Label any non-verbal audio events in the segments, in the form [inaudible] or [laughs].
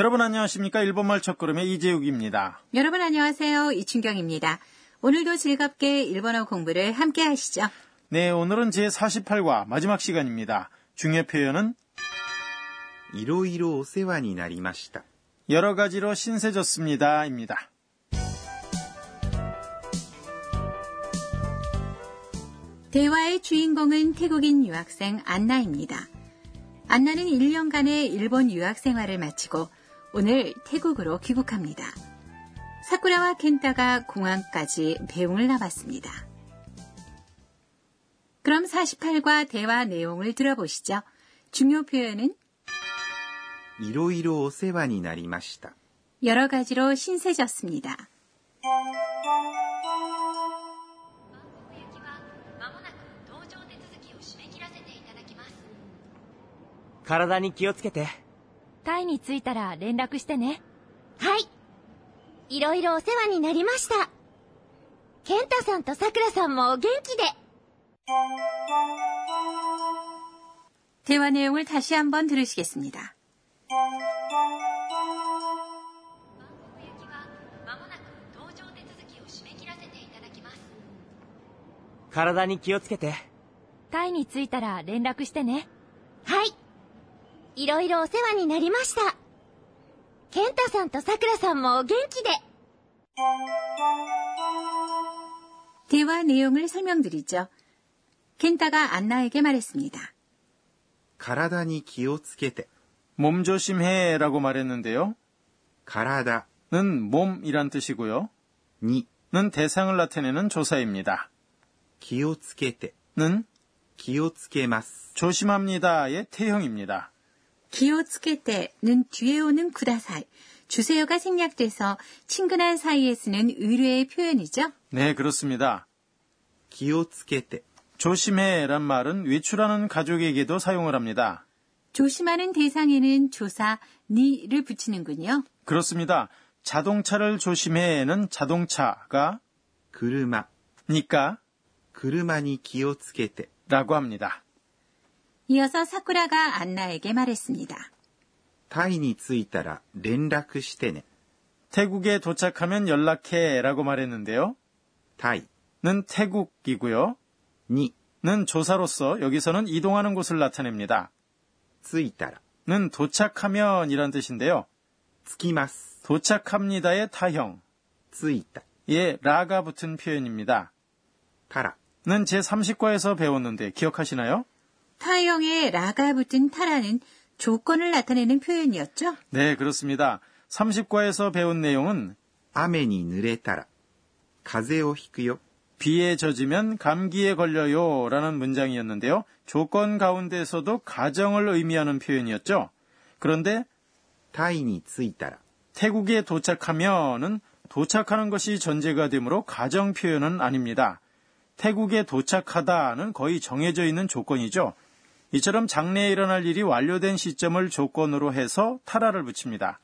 여러분 안녕하십니까? 일본말 첫걸음의 이재욱입니다. 여러분 안녕하세요. 이춘경입니다. 오늘도 즐겁게 일본어 공부를 함께 하시죠. 네, 오늘은 제48과 마지막 시간입니다. 중요 표현은 이로이로 오세완이 나리마시다. 여러 가지로 신세졌습니다입니다. 대화의 주인공은 태국인 유학생 안나입니다. 안나는 1년간의 일본 유학 생활을 마치고 오늘 태국으로 귀국합니다. 사쿠라와 켄타가 공항까지 배웅을 나봤습니다. 그럼 48과 대화 내용을 들어보시죠. 중요 표현은 いろいろお世話になりました。 여러 가지로 신세졌습니다. 行きはまもなく搭乗手続きを締め切らせていただきます体に気をつけて。 タイに着いたら連絡してねはいいろいろお世話になりましたケンタさんとさくらさんもお元気で 대화 내용을 다시 한번 들으시겠습니다. 行きはまもなく搭乗手続きを締め切らせていただきます体に気をつけて。タイに着いたら連絡してねはい いろいろお世話になりましたケンタさんとさくらさんもお元気で 대화 내용을 설명드리죠. 켄타가 안나에게 말했습니다. 体に気をつけて。 몸 조심해 라고 말했는데요. 体 는 몸이란 뜻이고요. に 는 대상을 나타내는 조사입니다. 気をつけて。 는 気をつけます。 조심합니다의 태형입니다. 기호츠케테는 뒤에 오는 구다사이, 주세요가 생략돼서 친근한 사이에 쓰는 의뢰의 표현이죠. 네, 그렇습니다. 気をつけて。 조심해란 말은 외출하는 가족에게도 사용을 합니다. 조심하는 대상에는 조사 니를 붙이는군요. 그렇습니다. 자동차를 조심해는 자동차가 車。 니까 車に気をつけて。 라고 합니다. 이어서 사쿠라가 안나에게 말했습니다. タイに着いたら連絡してね。 태국에 도착하면 연락해 라고 말했는데요. タイ 는 태국이고요. に 는 조사로서 여기서는 이동하는 곳을 나타냅니다. 着いたら 는 도착하면 이란 뜻인데요. 着きます。 도착합니다의 타형, 着いた。 예, 라가 붙은 표현입니다. たら 는 제30과에서 배웠는데 기억하시나요? 타이형에 라가 붙은 타라는 조건을 나타내는 표현이었죠? 네, 그렇습니다. 30과에서 배운 내용은 아멘이 느레따라 가세오 히크요 비에 젖으면 감기에 걸려요 라는 문장이었는데요. 조건 가운데서도 가정을 의미하는 표현이었죠. 그런데 타인이 쓰이따라 태국에 도착하면은 도착하는 것이 전제가 되므로 가정 표현은 아닙니다. 태국에 도착하다는 거의 정해져 있는 조건이죠. 이처럼 장래에 일어날 일이 완료된 시점을 조건으로 해서 타라를 붙입니다.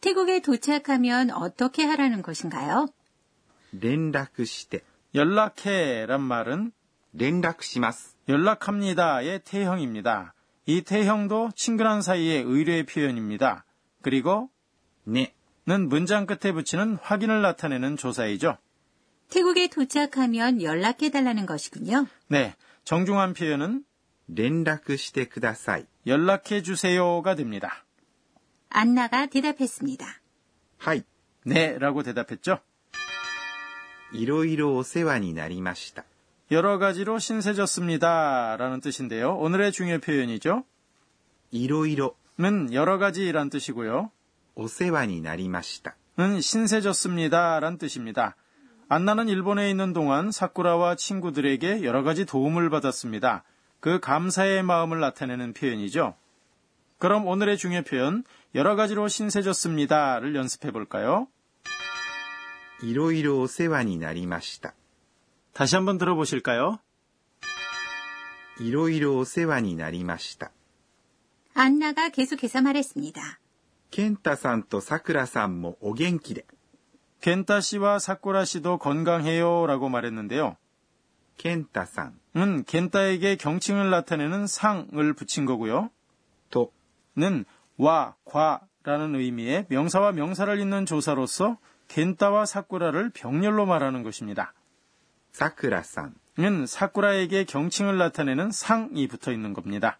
태국에 도착하면 어떻게 하라는 것인가요? 連絡して。 연락해란 말은 連絡します。 연락합니다의 태형입니다. 이 태형도 친근한 사이의 의뢰 표현입니다. 그리고 ね。 는 문장 끝에 붙이는 확인을 나타내는 조사이죠. 태국에 도착하면 연락해달라는 것이군요. 네, 정중한 표현은 連絡してください。 연락해 주세요가 됩니다. 안나가 대답했습니다. はい。 네, 라고 대답했죠. いろいろお世話になりました。 여러 가지로 신세졌습니다. 라는 뜻인데요. 오늘의 중요 표현이죠. いろいろ 는 여러 가지란 뜻이고요. お世話になりました。 는 신세졌습니다. 란 뜻입니다. 안나는 일본에 있는 동안 사쿠라와 친구들에게 여러 가지 도움을 받았습니다. 그 감사의 마음을 나타내는 표현이죠. 그럼 오늘의 중요 표현, 여러 가지로 신세졌습니다를 연습해 볼까요? いろいろお世話になりました。 다시 한번 들어보실까요? いろいろお世話になりました。 안나가 계속해서 말했습니다. 健太さんとさくらさんもお元気で。 켄타 씨와 사쿠라 씨도 건강해요 라고 말했는데요. 겐타상은 겐타에게 음, 경칭을 나타내는 상을 붙인 거고요. 도는 와, 과라는 의미의 명사와 명사를 잇는 조사로서 겐타와 사쿠라를 병렬로 말하는 것입니다. 사쿠라상은 사쿠라에게 경칭을 나타내는 상이 붙어 있는 겁니다.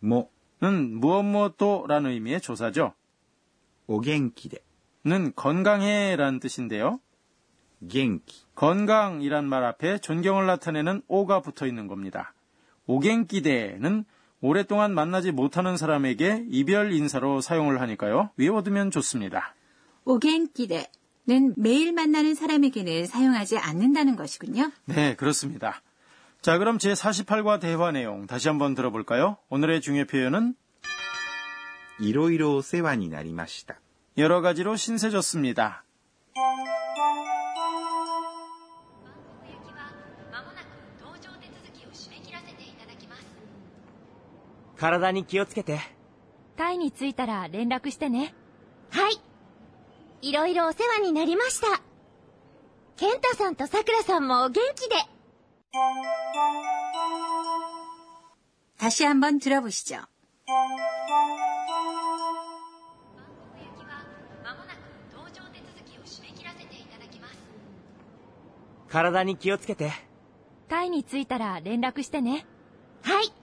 모는 무엇 무엇도라는 의미의 조사죠. 오겐키데는 건강해라는 뜻인데요. 갱기. 건강이란 말 앞에 존경을 나타내는 오가 붙어 있는 겁니다. 오갱기대는 오랫동안 만나지 못하는 사람에게 이별 인사로 사용을 하니까요. 외워두면 좋습니다. 오갱기대는 매일 만나는 사람에게는 사용하지 않는다는 것이군요. 네, 그렇습니다. 자, 그럼 제48과 대화 내용 다시 한번 들어볼까요? 오늘의 중요 표현은 이로이로 세완이 나리마시다. 여러 가지로 신세졌습니다. 体に気をつけて。タイに着いたら連絡してねはいいろいろお世話になりましたケンタさんとさくらさんもお元気で 다시 한번 들어보시죠. 行きはまもなく搭乗手続きを締め切らせていただきます体に気をつけて。タイに着いたら連絡してねはい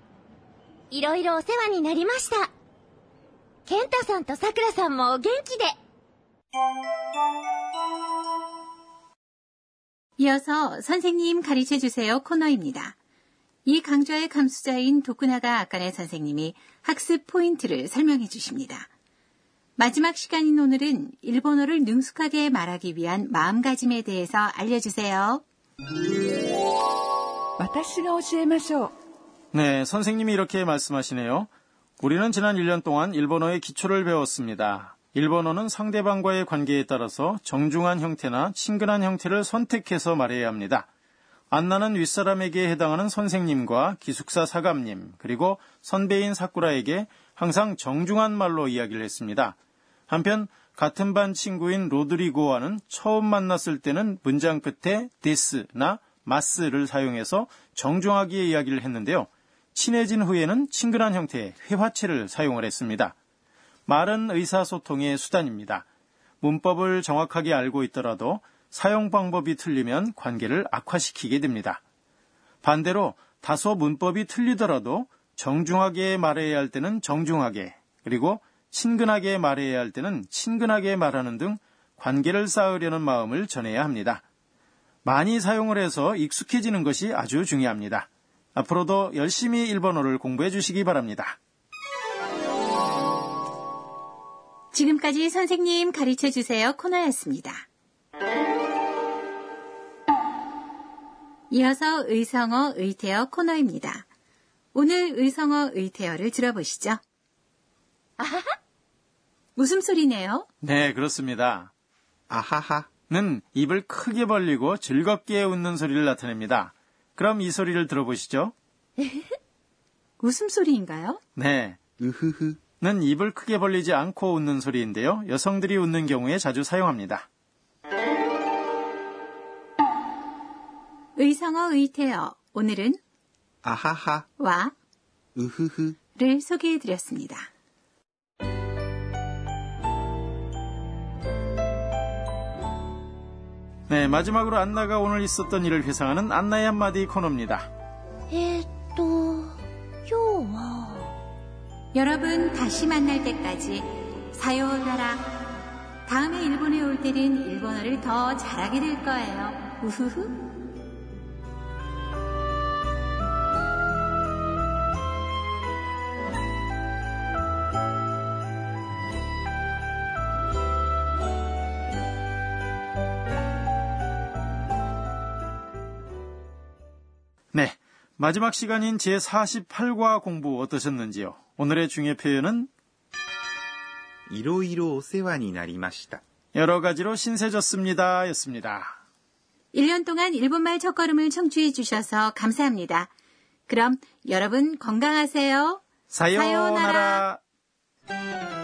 いろいろお世話になりましたケンタさんとさくらさんもお元気で 이어서 선생님 가르쳐 주세요 코너입니다. 이 강좌의 감수자인 도쿠나가 아까네 선생님이 학습 포인트를 설명해 주십니다. 마지막 시간인 오늘은 일본어를 능숙하게 말하기 위한 마음가짐에 대해서 알려주세요. 私が教えましょう。 네, 선생님이 이렇게 말씀하시네요. 우리는 지난 1년 동안 일본어의 기초를 배웠습니다. 일본어는 상대방과의 관계에 따라서 정중한 형태나 친근한 형태를 선택해서 말해야 합니다. 안나는 윗사람에게 해당하는 선생님과 기숙사 사감님, 그리고 선배인 사쿠라에게 항상 정중한 말로 이야기를 했습니다. 한편 같은 반 친구인 로드리고와는 처음 만났을 때는 문장 끝에 데스나 마스를 사용해서 정중하게 이야기를 했는데요. 친해진 후에는 친근한 형태의 회화체를 사용을 했습니다. 말은 의사소통의 수단입니다. 문법을 정확하게 알고 있더라도 사용 방법이 틀리면 관계를 악화시키게 됩니다. 반대로 다소 문법이 틀리더라도 정중하게 말해야 할 때는 정중하게, 그리고 친근하게 말해야 할 때는 친근하게 말하는 등 관계를 쌓으려는 마음을 전해야 합니다. 많이 사용을 해서 익숙해지는 것이 아주 중요합니다. 앞으로도 열심히 일본어를 공부해 주시기 바랍니다. 지금까지 선생님 가르쳐 주세요 코너였습니다. 이어서 의성어 의태어 코너입니다. 오늘 의성어 의태어를 들어보시죠. 아하하! 무슨 소리네요? 네, 그렇습니다. 아하하는 입을 크게 벌리고 즐겁게 웃는 소리를 나타냅니다. 그럼 이 소리를 들어보시죠. [laughs] 웃음소리인가요? 네. 으흐흐. 는 입을 크게 벌리지 않고 웃는 소리인데요. 여성들이 웃는 경우에 자주 사용합니다. 의성어 의태어 오늘은 아하하 와 으흐흐 를 소개해 드렸습니다. 네, 마지막으로 안나가 오늘 있었던 일을 회상하는 안나의 한마디 코너입니다. 예, 에또 요와 여러분 다시 만날 때까지 사요나라 다음에 일본에 올 때는 일본어를 더 잘하게 될 거예요. 우후후. 네. 마지막 시간인 제48과 공부 어떠셨는지요? 오늘의 중의 표현은 이로이로 오세완이 나리마시다. 여러 가지로 신세졌습니다. 였습니다. 1년 동안 일본말 첫걸음을 청취해 주셔서 감사합니다. 그럼 여러분 건강하세요. 사요나라. 사요나라.